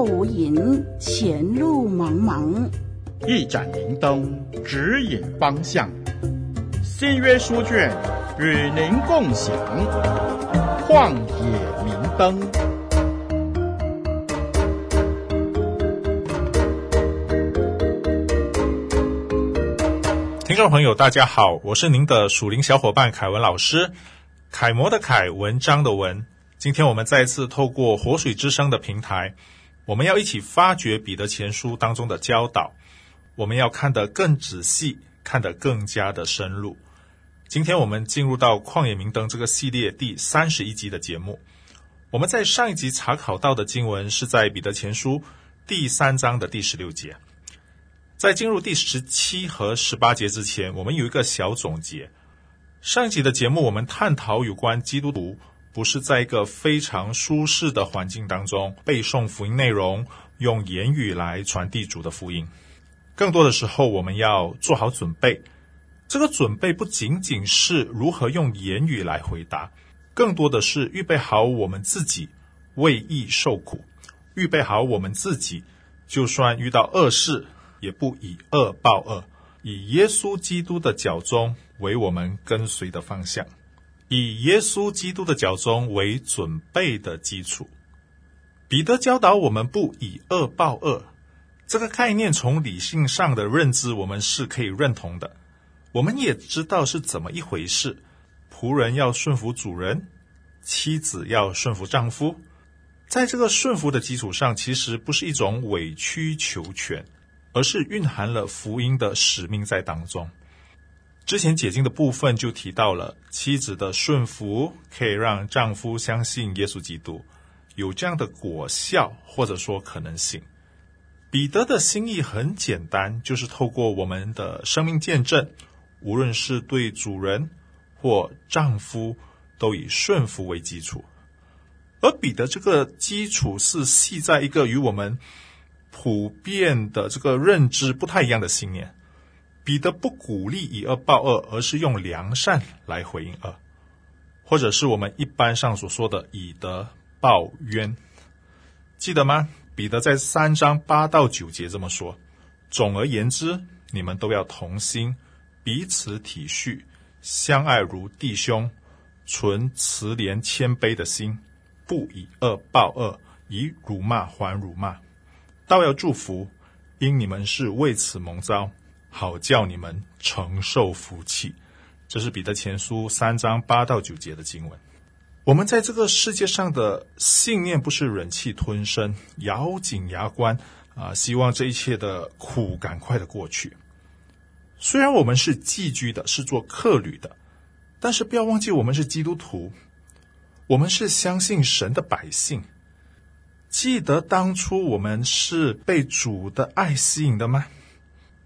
后无影，前路茫茫。一盏明灯，指引方向。新约书卷与您共享。旷野明灯。听众朋友，大家好，我是您的属灵小伙伴凯文老师。楷模的楷，文章的文。今天我们再次透过活水之声的平台，我们要一起发掘彼得前书当中的教导。我们要看得更仔细，看得更加的深入。今天我们进入到旷野明灯这个系列第三十一集的节目。我们在上一集查考到的经文是在彼得前书第三章的第十六节。在进入第十七和十八节之前，我们有一个小总结。上一集的节目，我们探讨有关基督徒。不是在一个非常舒适的环境当中背诵福音内容，用言语来传递主的福音。更多的时候，我们要做好准备。这个准备不仅仅是如何用言语来回答，更多的是预备好我们自己为义受苦，预备好我们自己，就算遇到恶事，也不以恶报恶，以耶稣基督的脚踪为我们跟随的方向。以耶稣基督的脚踪为准备的基础，彼得教导我们不以恶报恶。这个概念从理性上的认知，我们是可以认同的。我们也知道是怎么一回事：仆人要顺服主人，妻子要顺服丈夫。在这个顺服的基础上，其实不是一种委曲求全，而是蕴含了福音的使命在当中。之前解经的部分就提到了妻子的顺服可以让丈夫相信耶稣基督，有这样的果效或者说可能性。彼得的心意很简单，就是透过我们的生命见证，无论是对主人或丈夫，都以顺服为基础。而彼得这个基础是系在一个与我们普遍的这个认知不太一样的信念。彼得不鼓励以恶报恶，而是用良善来回应恶，或者是我们一般上所说的以德报怨，记得吗？彼得在三章八到九节这么说：总而言之，你们都要同心，彼此体恤，相爱如弟兄，存慈怜谦卑的心，不以恶报恶，以辱骂还辱骂，倒要祝福，因你们是为此蒙召。好叫你们承受福气，这是彼得前书三章八到九节的经文。我们在这个世界上的信念不是忍气吞声、咬紧牙关啊，希望这一切的苦赶快的过去。虽然我们是寄居的，是做客旅的，但是不要忘记我们是基督徒，我们是相信神的百姓。记得当初我们是被主的爱吸引的吗？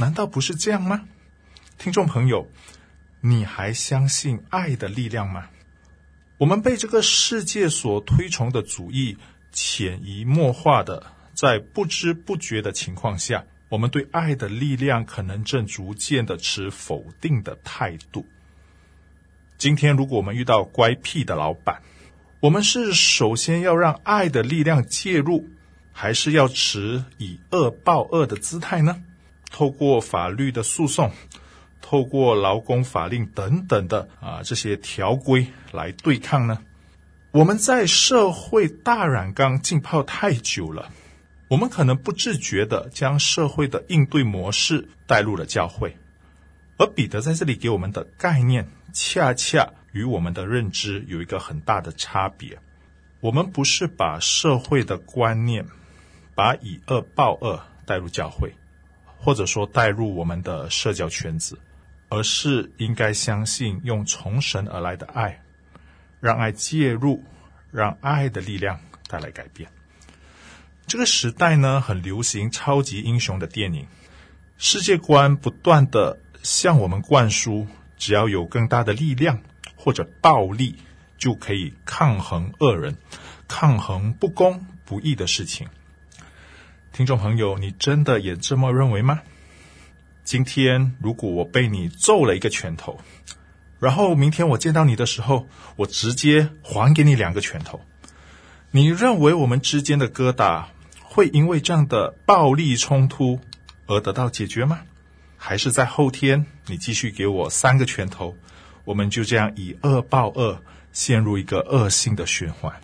难道不是这样吗？听众朋友，你还相信爱的力量吗？我们被这个世界所推崇的主义潜移默化的，在不知不觉的情况下，我们对爱的力量可能正逐渐的持否定的态度。今天，如果我们遇到乖僻的老板，我们是首先要让爱的力量介入，还是要持以恶报恶的姿态呢？透过法律的诉讼，透过劳工法令等等的啊这些条规来对抗呢？我们在社会大染缸浸泡太久了，我们可能不自觉地将社会的应对模式带入了教会，而彼得在这里给我们的概念，恰恰与我们的认知有一个很大的差别。我们不是把社会的观念，把以恶报恶带入教会。或者说带入我们的社交圈子，而是应该相信用从神而来的爱，让爱介入，让爱的力量带来改变。这个时代呢，很流行超级英雄的电影，世界观不断地向我们灌输，只要有更大的力量或者暴力，就可以抗衡恶人，抗衡不公不义的事情。听众朋友，你真的也这么认为吗？今天如果我被你揍了一个拳头，然后明天我见到你的时候，我直接还给你两个拳头，你认为我们之间的疙瘩会因为这样的暴力冲突而得到解决吗？还是在后天你继续给我三个拳头，我们就这样以恶报恶，陷入一个恶性的循环？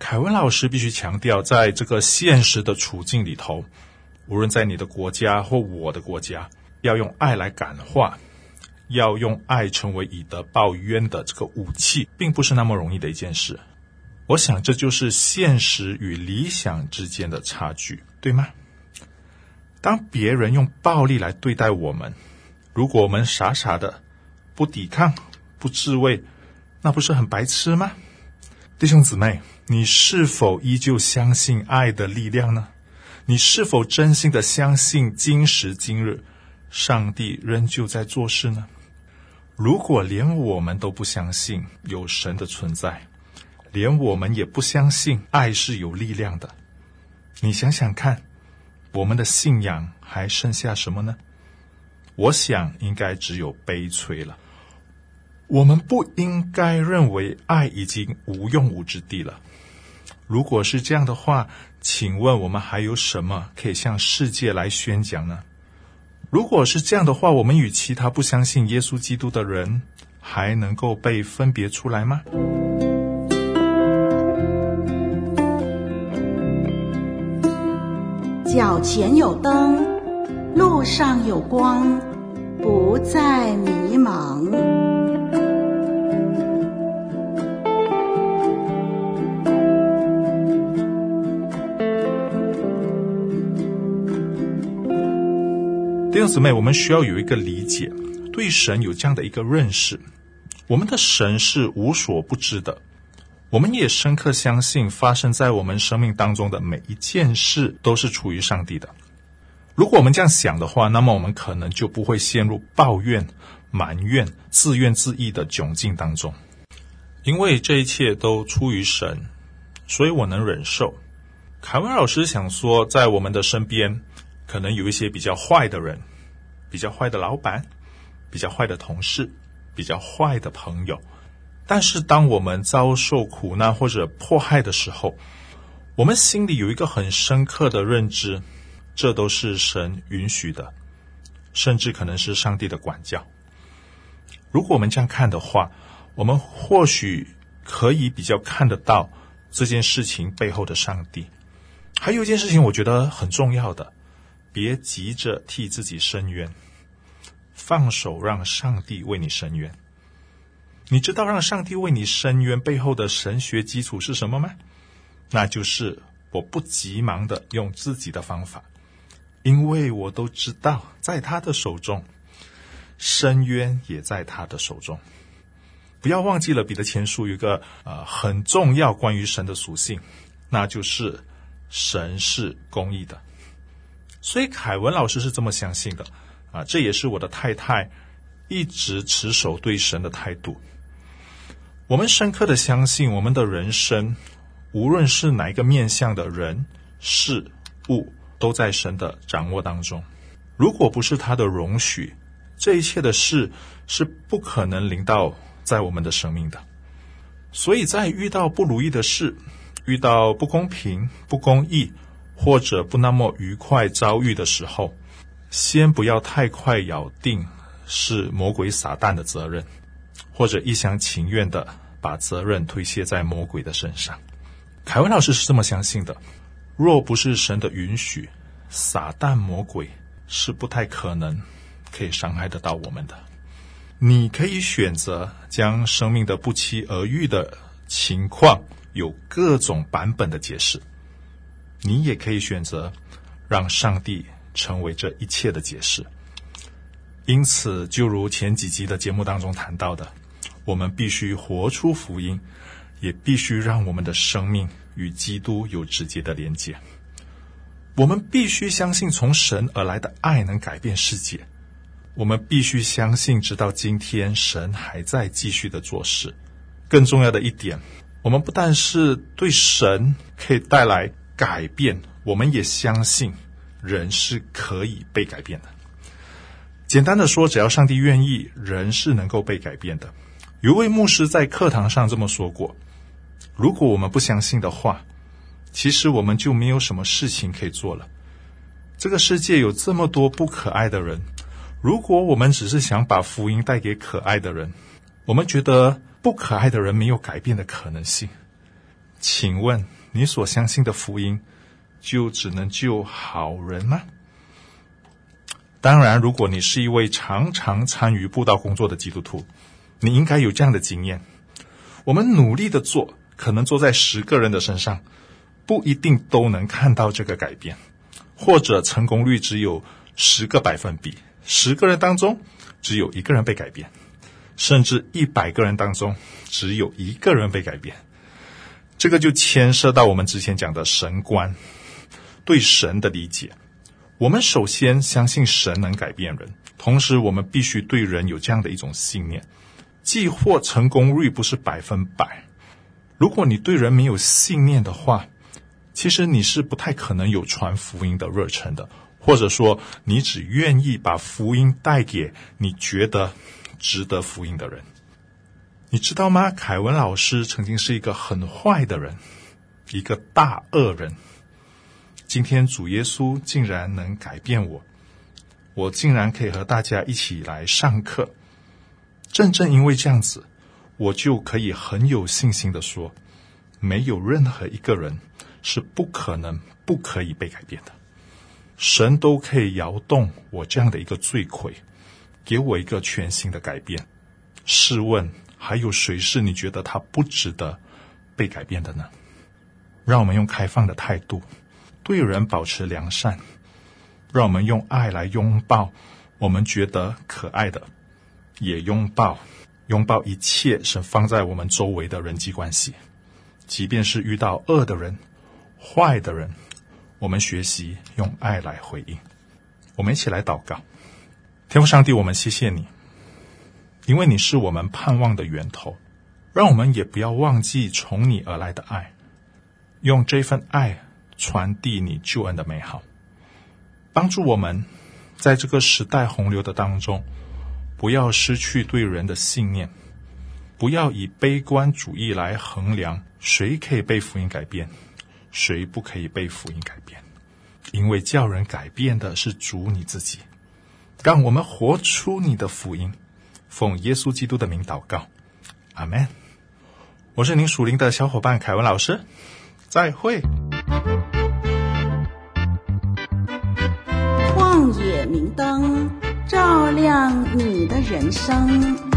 凯文老师必须强调，在这个现实的处境里头，无论在你的国家或我的国家，要用爱来感化，要用爱成为以德报怨的这个武器，并不是那么容易的一件事。我想，这就是现实与理想之间的差距，对吗？当别人用暴力来对待我们，如果我们傻傻的不抵抗、不自卫，那不是很白痴吗？弟兄姊妹。你是否依旧相信爱的力量呢？你是否真心的相信今时今日上帝仍旧在做事呢？如果连我们都不相信有神的存在，连我们也不相信爱是有力量的，你想想看，我们的信仰还剩下什么呢？我想应该只有悲催了。我们不应该认为爱已经无用武之地了。如果是这样的话，请问我们还有什么可以向世界来宣讲呢？如果是这样的话，我们与其他不相信耶稣基督的人还能够被分别出来吗？脚前有灯，路上有光，不再迷茫。弟兄姊妹，我们需要有一个理解，对神有这样的一个认识。我们的神是无所不知的，我们也深刻相信发生在我们生命当中的每一件事都是出于上帝的。如果我们这样想的话，那么我们可能就不会陷入抱怨、埋怨、自怨自艾的窘境当中，因为这一切都出于神，所以我能忍受。凯文老师想说，在我们的身边。可能有一些比较坏的人，比较坏的老板，比较坏的同事，比较坏的朋友。但是，当我们遭受苦难或者迫害的时候，我们心里有一个很深刻的认知，这都是神允许的，甚至可能是上帝的管教。如果我们这样看的话，我们或许可以比较看得到这件事情背后的上帝。还有一件事情，我觉得很重要的。别急着替自己伸冤，放手让上帝为你伸冤。你知道让上帝为你伸冤背后的神学基础是什么吗？那就是我不急忙的用自己的方法，因为我都知道在他的手中，伸冤也在他的手中。不要忘记了彼得前书有一个呃很重要关于神的属性，那就是神是公义的。所以凯文老师是这么相信的，啊，这也是我的太太一直持守对神的态度。我们深刻的相信，我们的人生，无论是哪一个面向的人事物，都在神的掌握当中。如果不是他的容许，这一切的事是不可能临到在我们的生命的。所以在遇到不如意的事，遇到不公平、不公义。或者不那么愉快遭遇的时候，先不要太快咬定是魔鬼撒旦的责任，或者一厢情愿的把责任推卸在魔鬼的身上。凯文老师是这么相信的：若不是神的允许，撒旦魔鬼是不太可能可以伤害得到我们的。你可以选择将生命的不期而遇的情况有各种版本的解释。你也可以选择让上帝成为这一切的解释。因此，就如前几集的节目当中谈到的，我们必须活出福音，也必须让我们的生命与基督有直接的连接。我们必须相信从神而来的爱能改变世界。我们必须相信，直到今天，神还在继续的做事。更重要的一点，我们不但是对神可以带来。改变，我们也相信人是可以被改变的。简单的说，只要上帝愿意，人是能够被改变的。有位牧师在课堂上这么说过：如果我们不相信的话，其实我们就没有什么事情可以做了。这个世界有这么多不可爱的人，如果我们只是想把福音带给可爱的人，我们觉得不可爱的人没有改变的可能性。请问你所相信的福音就只能救好人吗？当然，如果你是一位常常参与布道工作的基督徒，你应该有这样的经验：我们努力的做，可能做在十个人的身上，不一定都能看到这个改变。或者成功率只有十个百分比，十个人当中只有一个人被改变，甚至一百个人当中只有一个人被改变。这个就牵涉到我们之前讲的神观，对神的理解。我们首先相信神能改变人，同时我们必须对人有这样的一种信念：即或成功率不是百分百，如果你对人没有信念的话。其实你是不太可能有传福音的热忱的，或者说你只愿意把福音带给你觉得值得福音的人。你知道吗？凯文老师曾经是一个很坏的人，一个大恶人。今天主耶稣竟然能改变我，我竟然可以和大家一起来上课。正正因为这样子，我就可以很有信心地说，没有任何一个人。是不可能、不可以被改变的。神都可以摇动我这样的一个罪魁，给我一个全新的改变。试问，还有谁是你觉得他不值得被改变的呢？让我们用开放的态度，对人保持良善。让我们用爱来拥抱我们觉得可爱的，也拥抱拥抱一切神放在我们周围的人际关系，即便是遇到恶的人。坏的人，我们学习用爱来回应。我们一起来祷告，天父上帝，我们谢谢你，因为你是我们盼望的源头。让我们也不要忘记从你而来的爱，用这份爱传递你救恩的美好，帮助我们在这个时代洪流的当中，不要失去对人的信念，不要以悲观主义来衡量谁可以被福音改变。谁不可以被福音改变？因为叫人改变的是主你自己。让我们活出你的福音，奉耶稣基督的名祷告，阿门。我是您属灵的小伙伴凯文老师，再会。旷野明灯，照亮你的人生。